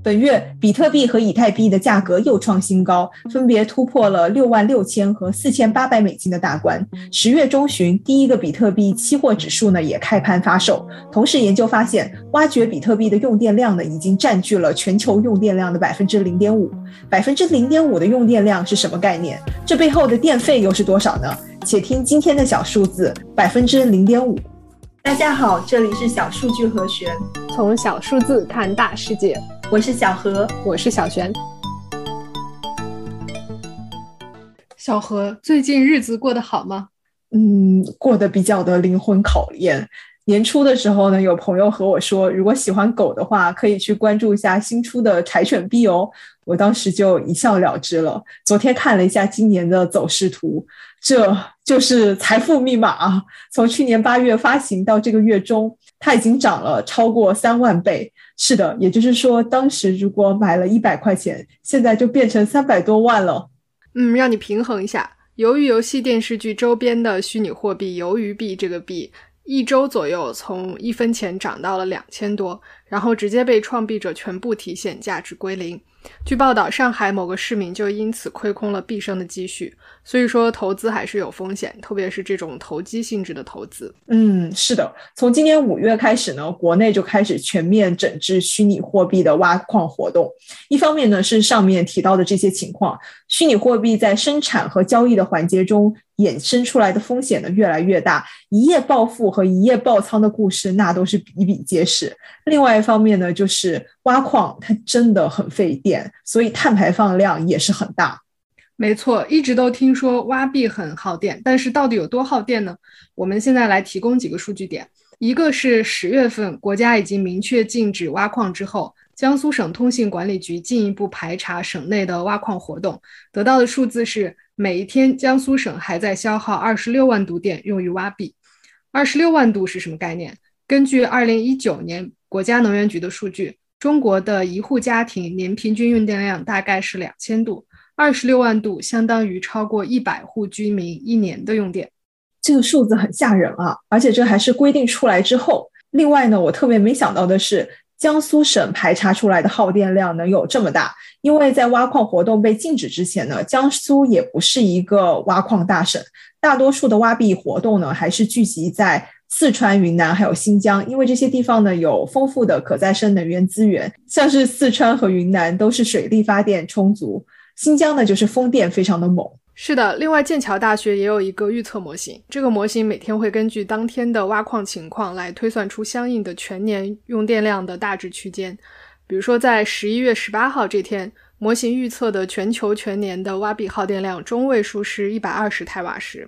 本月，比特币和以太币的价格又创新高，分别突破了六万六千和四千八百美金的大关。十月中旬，第一个比特币期货指数呢也开盘发售。同时，研究发现，挖掘比特币的用电量呢已经占据了全球用电量的百分之零点五。百分之零点五的用电量是什么概念？这背后的电费又是多少呢？且听今天的小数字：百分之零点五。大家好，这里是小数据和弦，从小数字看大世界。我是小何，我是小璇。小何，最近日子过得好吗？嗯，过得比较的灵魂考验。年初的时候呢，有朋友和我说，如果喜欢狗的话，可以去关注一下新出的柴犬币哦。我当时就一笑了之了。昨天看了一下今年的走势图，这就是财富密码啊！从去年八月发行到这个月中，它已经涨了超过三万倍。是的，也就是说，当时如果买了一百块钱，现在就变成三百多万了。嗯，让你平衡一下，由于游戏电视剧周边的虚拟货币鱿鱼币这个币，一周左右从一分钱涨到了两千多，然后直接被创币者全部提现，价值归零。据报道，上海某个市民就因此亏空了毕生的积蓄。所以说，投资还是有风险，特别是这种投机性质的投资。嗯，是的。从今年五月开始呢，国内就开始全面整治虚拟货币的挖矿活动。一方面呢，是上面提到的这些情况，虚拟货币在生产和交易的环节中衍生出来的风险呢越来越大，一夜暴富和一夜爆仓的故事那都是比比皆是。另外一方面呢，就是挖矿它真的很费电，所以碳排放量也是很大。没错，一直都听说挖币很耗电，但是到底有多耗电呢？我们现在来提供几个数据点。一个是十月份国家已经明确禁止挖矿之后，江苏省通信管理局进一步排查省内的挖矿活动，得到的数字是每一天江苏省还在消耗二十六万度电用于挖币。二十六万度是什么概念？根据二零一九年国家能源局的数据，中国的一户家庭年平均用电量大概是两千度。二十六万度相当于超过一百户居民一年的用电，这个数字很吓人啊！而且这还是规定出来之后。另外呢，我特别没想到的是，江苏省排查出来的耗电量能有这么大。因为在挖矿活动被禁止之前呢，江苏也不是一个挖矿大省，大多数的挖币活动呢还是聚集在四川、云南还有新疆，因为这些地方呢有丰富的可再生能源资源，像是四川和云南都是水力发电充足。新疆呢，就是风电非常的猛。是的，另外剑桥大学也有一个预测模型，这个模型每天会根据当天的挖矿情况来推算出相应的全年用电量的大致区间。比如说，在十一月十八号这天，模型预测的全球全年的挖币耗电量中位数是一百二十泰瓦时。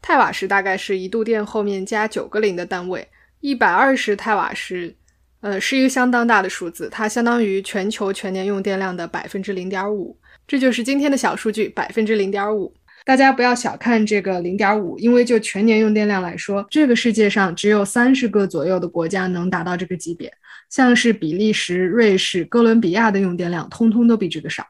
泰瓦时大概是一度电后面加九个零的单位，一百二十泰瓦时，呃，是一个相当大的数字，它相当于全球全年用电量的百分之零点五。这就是今天的小数据，百分之零点五。大家不要小看这个零点五，因为就全年用电量来说，这个世界上只有三十个左右的国家能达到这个级别。像是比利时、瑞士、哥伦比亚的用电量，通通都比这个少。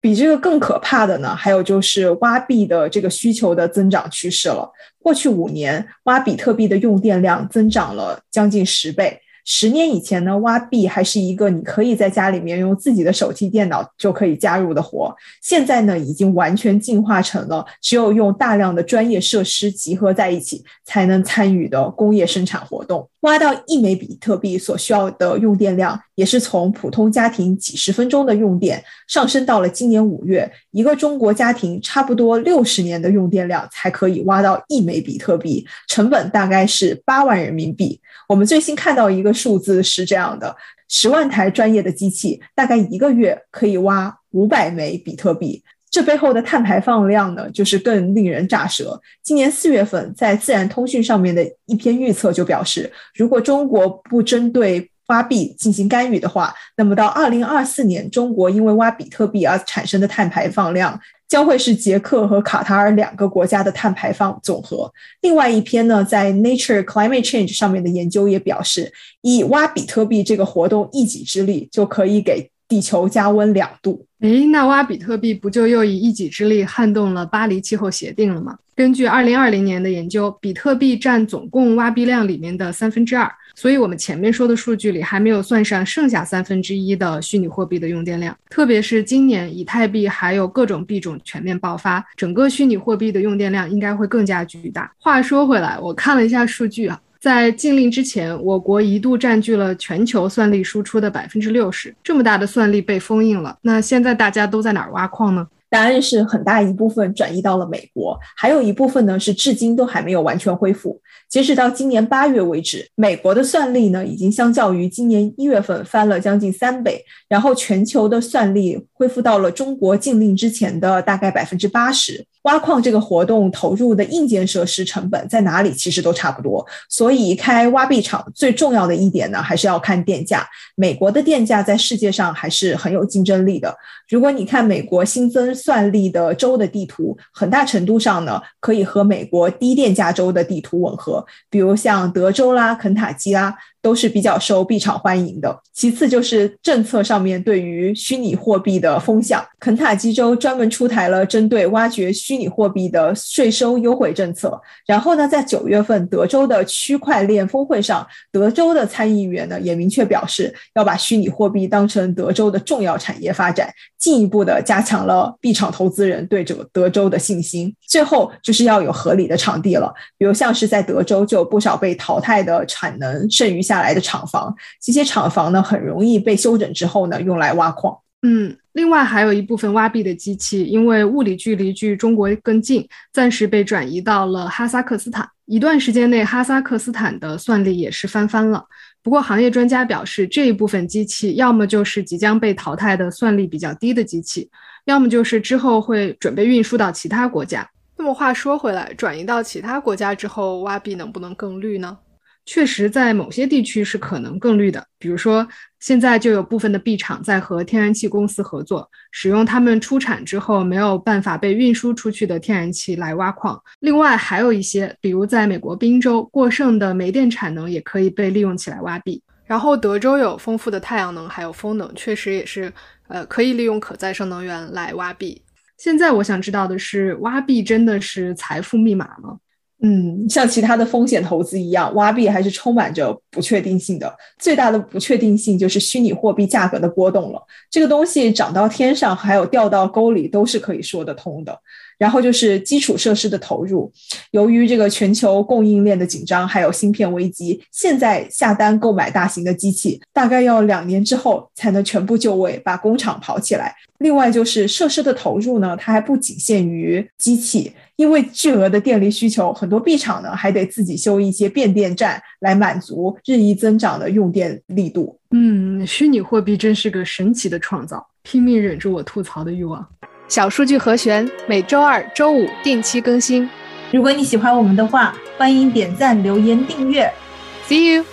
比这个更可怕的呢，还有就是挖币的这个需求的增长趋势了。过去五年，挖比特币的用电量增长了将近十倍。十年以前呢，挖币还是一个你可以在家里面用自己的手机电脑就可以加入的活。现在呢，已经完全进化成了只有用大量的专业设施集合在一起才能参与的工业生产活动。挖到一枚比特币所需要的用电量，也是从普通家庭几十分钟的用电上升到了今年五月，一个中国家庭差不多六十年的用电量才可以挖到一枚比特币，成本大概是八万人民币。我们最新看到一个数字是这样的：十万台专业的机器，大概一个月可以挖五百枚比特币。这背后的碳排放量呢，就是更令人咋舌。今年四月份，在自然通讯上面的一篇预测就表示，如果中国不针对挖币进行干预的话，那么到二零二四年，中国因为挖比特币而产生的碳排放量。将会是捷克和卡塔尔两个国家的碳排放总和。另外一篇呢，在 Nature Climate Change 上面的研究也表示，以挖比特币这个活动一己之力，就可以给地球加温两度。诶，那挖比特币不就又以一己之力撼动了巴黎气候协定了吗？根据二零二零年的研究，比特币占总共挖币量里面的三分之二，所以我们前面说的数据里还没有算上剩下三分之一的虚拟货币的用电量。特别是今年以太币还有各种币种全面爆发，整个虚拟货币的用电量应该会更加巨大。话说回来，我看了一下数据啊。在禁令之前，我国一度占据了全球算力输出的百分之六十，这么大的算力被封印了。那现在大家都在哪儿挖矿呢？答案是很大一部分转移到了美国，还有一部分呢是至今都还没有完全恢复。截止到今年八月为止，美国的算力呢已经相较于今年一月份翻了将近三倍，然后全球的算力恢复到了中国禁令之前的大概百分之八十。挖矿这个活动投入的硬件设施成本在哪里？其实都差不多。所以开挖币厂最重要的一点呢，还是要看电价。美国的电价在世界上还是很有竞争力的。如果你看美国新增算力的州的地图，很大程度上呢，可以和美国低电价州的地图吻合。比如像德州啦、肯塔基啦。都是比较受币场欢迎的。其次就是政策上面对于虚拟货币的风向，肯塔基州专门出台了针对挖掘虚拟货币的税收优惠政策。然后呢，在九月份德州的区块链峰会上，德州的参议员呢也明确表示要把虚拟货币当成德州的重要产业发展，进一步的加强了币场投资人对这个德州的信心。最后就是要有合理的场地了，比如像是在德州就有不少被淘汰的产能剩余下。下来的厂房，这些厂房呢很容易被修整之后呢用来挖矿。嗯，另外还有一部分挖币的机器，因为物理距离距中国更近，暂时被转移到了哈萨克斯坦。一段时间内，哈萨克斯坦的算力也是翻番了。不过，行业专家表示，这一部分机器要么就是即将被淘汰的算力比较低的机器，要么就是之后会准备运输到其他国家。那么话说回来，转移到其他国家之后，挖币能不能更绿呢？确实，在某些地区是可能更绿的，比如说，现在就有部分的币厂在和天然气公司合作，使用他们出产之后没有办法被运输出去的天然气来挖矿。另外，还有一些，比如在美国宾州，过剩的煤电产能也可以被利用起来挖币。然后，德州有丰富的太阳能，还有风能，确实也是，呃，可以利用可再生能源来挖币。现在我想知道的是，挖币真的是财富密码吗？嗯，像其他的风险投资一样，挖币还是充满着不确定性的。最大的不确定性就是虚拟货币价格的波动了。这个东西涨到天上，还有掉到沟里，都是可以说得通的。然后就是基础设施的投入，由于这个全球供应链的紧张，还有芯片危机，现在下单购买大型的机器，大概要两年之后才能全部就位，把工厂跑起来。另外就是设施的投入呢，它还不仅限于机器，因为巨额的电力需求，很多币厂呢还得自己修一些变电站来满足日益增长的用电力度。嗯，虚拟货币真是个神奇的创造，拼命忍住我吐槽的欲望。小数据和弦每周二、周五定期更新。如果你喜欢我们的话，欢迎点赞、留言、订阅。See you.